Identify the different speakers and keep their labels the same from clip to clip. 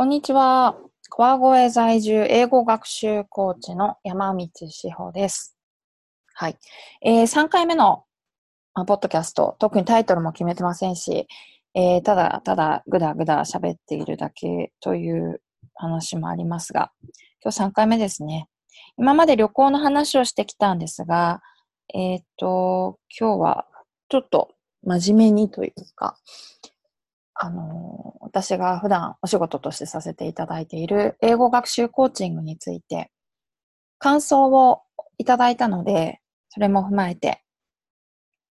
Speaker 1: こんにちは。川越在住英語学習コーチの山道志保です。はい。えー、3回目の、まあ、ポッドキャスト、特にタイトルも決めてませんし、えー、ただただぐだぐだ喋っているだけという話もありますが、今日3回目ですね。今まで旅行の話をしてきたんですが、えっ、と、今日はちょっと真面目にというか、あの、私が普段お仕事としてさせていただいている英語学習コーチングについて感想をいただいたので、それも踏まえて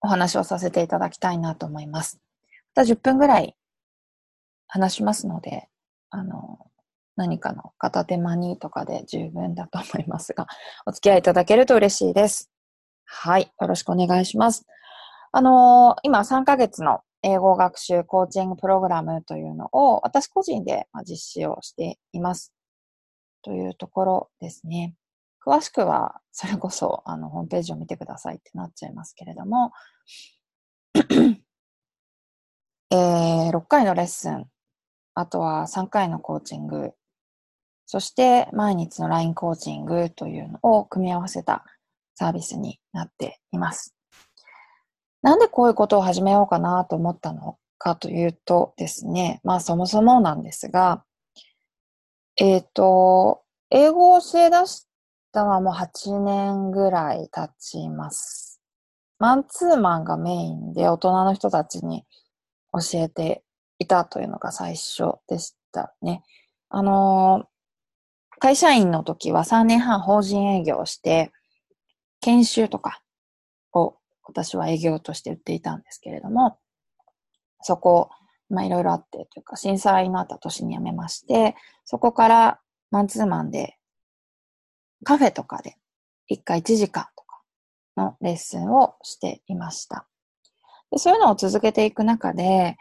Speaker 1: お話をさせていただきたいなと思います。また10分ぐらい話しますので、あの、何かの片手間にとかで十分だと思いますが、お付き合いいただけると嬉しいです。はい。よろしくお願いします。あの今3ヶ月の英語学習コーチングプログラムというのを私個人で実施をしています。というところですね。詳しくは、それこそ、あの、ホームページを見てくださいってなっちゃいますけれども、えー、6回のレッスン、あとは3回のコーチング、そして毎日の LINE コーチングというのを組み合わせたサービスになっています。なんでこういうことを始めようかなと思ったの？かというとですね、まあそもそもなんですが、えっ、ー、と、英語を教え出したのはもう8年ぐらい経ちます。マンツーマンがメインで大人の人たちに教えていたというのが最初でしたね。あの、会社員の時は3年半法人営業をして、研修とか私は営業として売っていたんですけれども、そこ、まあいろいろあってというか、震災のあった年に辞めまして、そこからマンツーマンでカフェとかで1回1時間とかのレッスンをしていました。でそういうのを続けていく中で、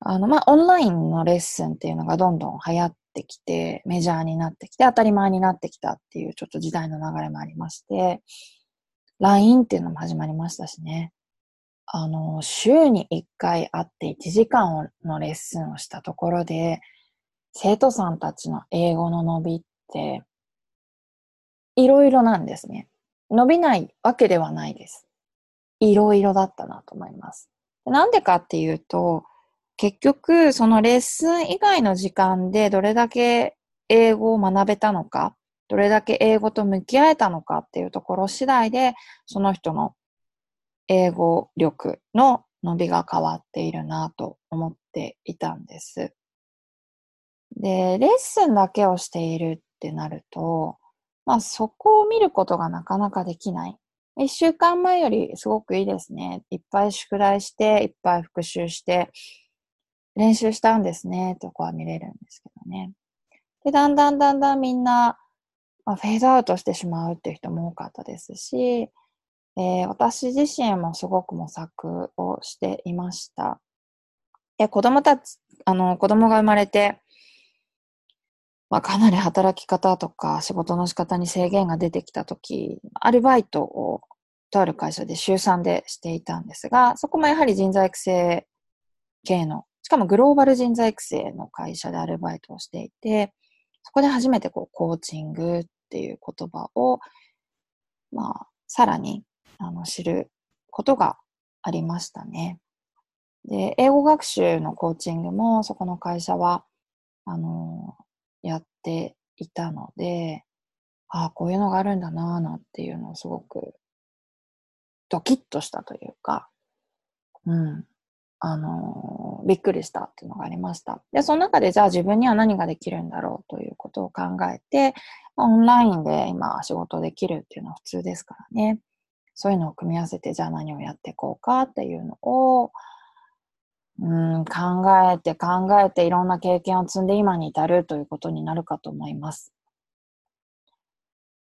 Speaker 1: あの、まあオンラインのレッスンっていうのがどんどん流行ってきて、メジャーになってきて、当たり前になってきたっていうちょっと時代の流れもありまして、LINE っていうのも始まりましたしね。あの、週に1回会って1時間のレッスンをしたところで、生徒さんたちの英語の伸びって、いろいろなんですね。伸びないわけではないです。いろいろだったなと思います。なんでかっていうと、結局、そのレッスン以外の時間でどれだけ英語を学べたのか、どれだけ英語と向き合えたのかっていうところ次第で、その人の英語力の伸びが変わっているなと思っていたんです。で、レッスンだけをしているってなると、まあそこを見ることがなかなかできない。一週間前よりすごくいいですね。いっぱい宿題して、いっぱい復習して、練習したんですね、とこは見れるんですけどね。で、だんだんだんだんみんな、まあ、フェードアウトしてしまうっていう人も多かったですし、えー、私自身もすごく模索をしていました。で、子供たち、あの、子供が生まれて、まあ、かなり働き方とか仕事の仕方に制限が出てきたとき、アルバイトをとある会社で週3でしていたんですが、そこもやはり人材育成系の、しかもグローバル人材育成の会社でアルバイトをしていて、そこで初めてこうコーチングっていう言葉を、まあ、さらにあの知ることがありましたね。で、英語学習のコーチングもそこの会社は、あの、やっていたので、ああ、こういうのがあるんだなぁなんていうのをすごくドキッとしたというか、うん、あの、びっくりしたっていうのがありました。で、その中でじゃあ自分には何ができるんだろうということを考えて、オンラインで今仕事できるっていうのは普通ですからね。そういうのを組み合わせて、じゃあ何をやっていこうかっていうのを、うん、考えて考えていろんな経験を積んで今に至るということになるかと思います。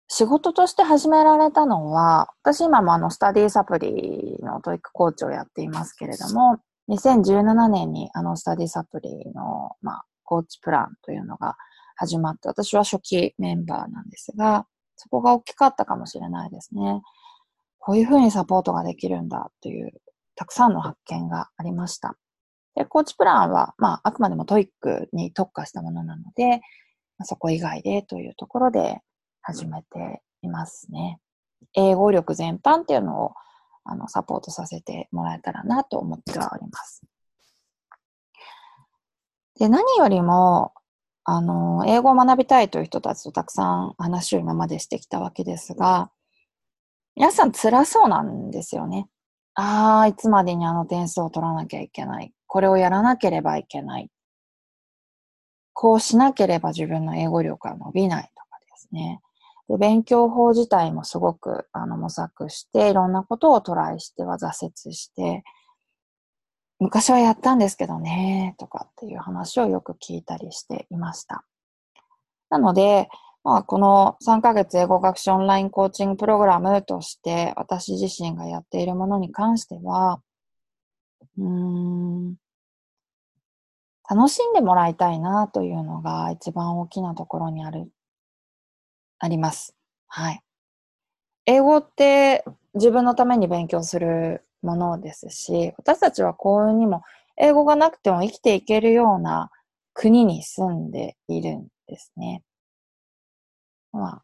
Speaker 1: 仕事として始められたのは、私今もあのスタディサプリの TOEICコーチをやっていますけれども、2017年にあのスタディサプリの、まあ、コーチプランというのが始まって、私は初期メンバーなんですが、そこが大きかったかもしれないですね。こういうふうにサポートができるんだという、たくさんの発見がありました。で、コーチプランは、まあ、あくまでも TOEIC に特化したものなので、そこ以外でというところで始めていますね。英語力全般っていうのをあのサポートさせてもらえたらなと思ってはおります。で、何よりも、あの、英語を学びたいという人たちとたくさん話を今までしてきたわけですが、皆さん辛そうなんですよね。ああ、いつまでにあの点数を取らなきゃいけない。これをやらなければいけない。こうしなければ自分の英語力は伸びないとかですね。で勉強法自体もすごくあの模索して、いろんなことをトライしては挫折して、昔はやったんですけどね、とかっていう話をよく聞いたりしていました。なので、まあ、この3ヶ月英語学習オンラインコーチングプログラムとして私自身がやっているものに関しては、うん、楽しんでもらいたいなというのが一番大きなところにある、あります。はい。英語って自分のために勉強するものですし、私たちは幸運にも英語がなくても生きていけるような国に住んでいるんですね。まあ、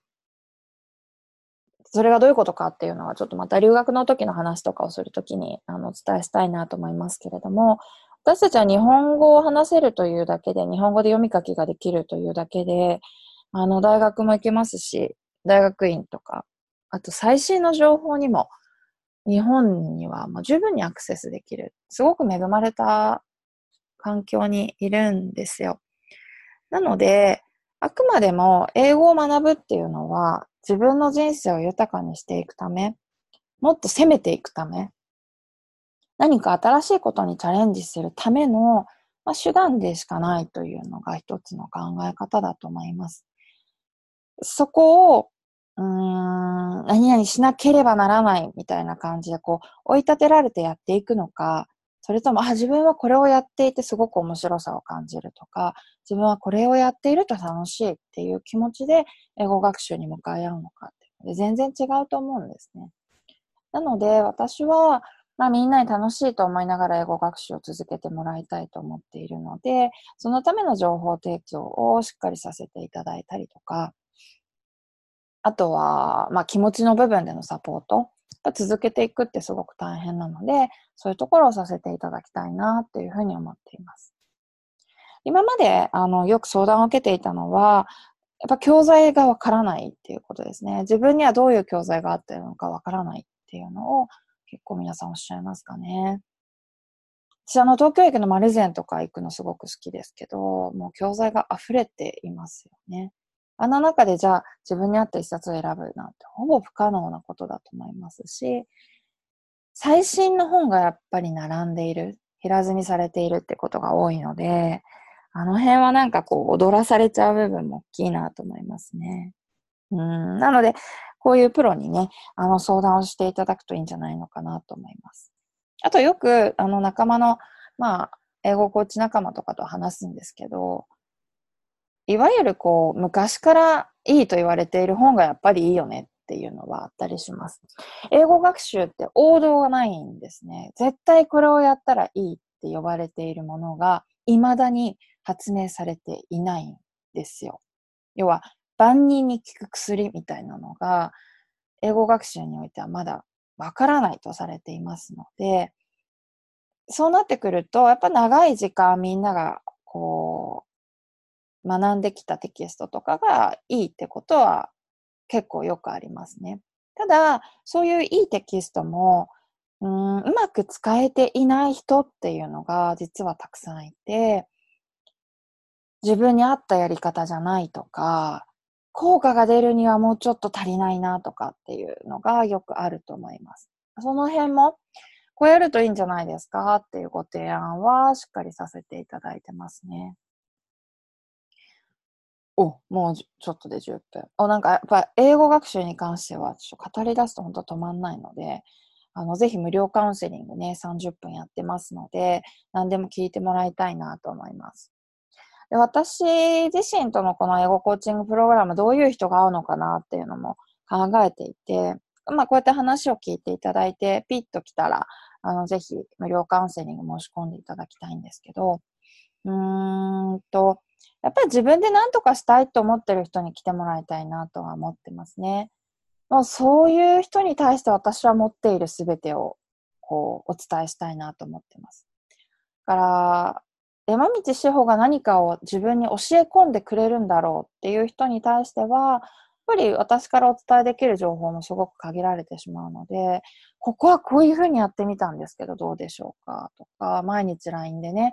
Speaker 1: それがどういうことかっていうのはちょっとまた留学の時の話とかをするときにあのお伝えしたいなと思いますけれども、私たちは日本語を話せるというだけで、日本語で読み書きができるというだけで、あの、大学も行けますし、大学院とか、あと最新の情報にも日本にはもう十分にアクセスできる。すごく恵まれた環境にいるんですよ。なので、あくまでも英語を学ぶっていうのは自分の人生を豊かにしていくため、もっと攻めていくため、何か新しいことにチャレンジするための、まあ、手段でしかないというのが一つの考え方だと思います。そこをうん、何々しなければならないみたいな感じで、こう、追い立てられてやっていくのか、それとも、あ、自分はこれをやっていてすごく面白さを感じるとか、自分はこれをやっていると楽しいっていう気持ちで英語学習に向かい合うのかって全然違うと思うんですね。なので、私は、まあみんなに楽しいと思いながら英語学習を続けてもらいたいと思っているので、そのための情報提供をしっかりさせていただいたりとか、あとは、まあ、気持ちの部分でのサポート。続けていくってすごく大変なので、そういうところをさせていただきたいなっていうふうに思っています。今まで、あの、よく相談を受けていたのは、やっぱ教材がわからないっていうことですね。自分にはどういう教材があってるのかわからないっていうのを結構皆さんおっしゃいますかね。私あの東京駅の丸善とか行くのすごく好きですけど、もう教材が溢れていますよね。あの中でじゃあ自分に合った一冊を選ぶなんてほぼ不可能なことだと思いますし、最新の本がやっぱり並んでいる、平積みされているってことが多いので、あの辺はなんかこう踊らされちゃう部分も大きいなと思いますね。うん、なので、こういうプロにね、あの相談をしていただくといいんじゃないのかなと思います。あとよく、あの仲間の、まあ、英語コーチ仲間とかと話すんですけど、いわゆるこう、昔からいいと言われている本がやっぱりいいよねっていうのはあったりします。英語学習って王道がないんですね。絶対これをやったらいいって呼ばれているものが、未だに発明されていないんですよ。要は、万人に効く薬みたいなのが、英語学習においてはまだわからないとされていますので、そうなってくると、やっぱ長い時間みんながこう、学んできたテキストとかがいいってことは結構よくありますね。ただ、そういういいテキストも、うん、うまく使えていない人っていうのが実はたくさんいて、自分に合ったやり方じゃないとか、効果が出るにはもうちょっと足りないなとかっていうのがよくあると思います。その辺も、こうやるといいんじゃないですかっていうご提案はしっかりさせていただいてますね。お、もうちょっとで10分。お、なんかやっぱ英語学習に関しては、ちょっと語り出すと本当止まんないので、あの、ぜひ無料カウンセリングね、30分やってますので、何でも聞いてもらいたいなと思います。で私自身とのこの英語コーチングプログラム、どういう人が合うのかなっていうのも考えていて、まあこうやって話を聞いていただいて、ピッと来たら、あの、ぜひ無料カウンセリング申し込んでいただきたいんですけど、うーんと、やっぱり自分で何とかしたいと思ってる人に来てもらいたいなとは思ってますね。もうそういう人に対して私は持っているすべてをこうお伝えしたいなと思ってます。だから、山道志保が何かを自分に教え込んでくれるんだろうっていう人に対しては、やっぱり私からお伝えできる情報もすごく限られてしまうので、ここはこういうふうにやってみたんですけどどうでしょうかとか、毎日 LINE でね、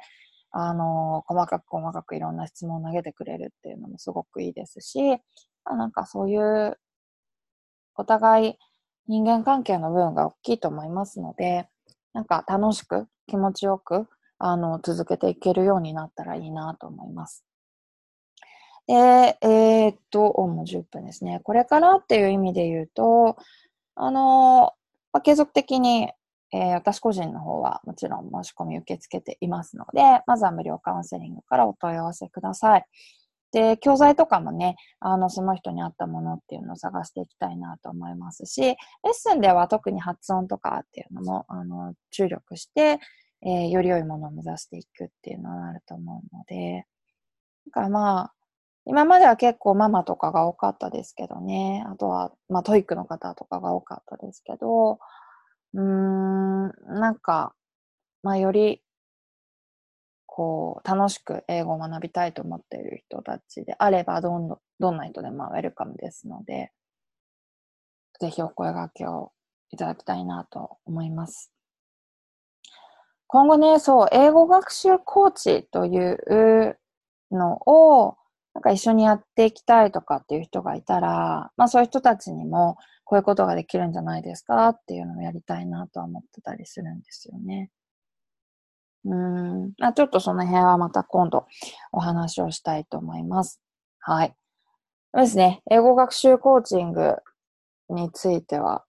Speaker 1: あの、細かく細かくいろんな質問を投げてくれるっていうのもすごくいいですし、なんかそういうお互い人間関係の部分が大きいと思いますので、なんか楽しく気持ちよくあの続けていけるようになったらいいなと思います。で、えー、っと、もう10分ですね。これからっていう意味で言うと、あの、ま、継続的にえー、私個人の方はもちろん申し込み受け付けていますので、まずは無料カウンセリングからお問い合わせください。で、教材とかもね、あの、その人に合ったものっていうのを探していきたいなと思いますし、レッスンでは特に発音とかっていうのも、あの、注力して、えー、より良いものを目指していくっていうのはあると思うので、だからまあ、今までは結構ママとかが多かったですけどね、あとは、まあ、 TOEIC の方とかが多かったですけど、うん、なんか、まあ、より、こう、楽しく英語を学びたいと思っている人たちであれば、どんどん、どんな人でもウェルカムですので、ぜひお声掛けをいただきたいなと思います。今後ね、そう、英語学習コーチというのを、なんか一緒にやっていきたいとかっていう人がいたら、まあそういう人たちにも、こういうことができるんじゃないですかっていうのをやりたいなとは思ってたりするんですよね。うん。あちょっとその辺はまた今度お話をしたいと思います。はい。そうですね。英語学習コーチングについては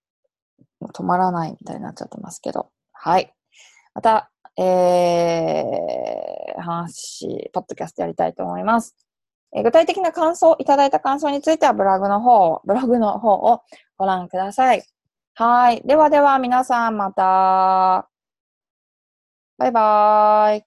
Speaker 1: 止まらないみたいになっちゃってますけど。はい。また、えー、話、ポッドキャストやりたいと思います。え具体的な感想、いただいた感想についてはブログの方、ブログの方をご覧ください。はい。ではでは皆さんまた。バイバーイ。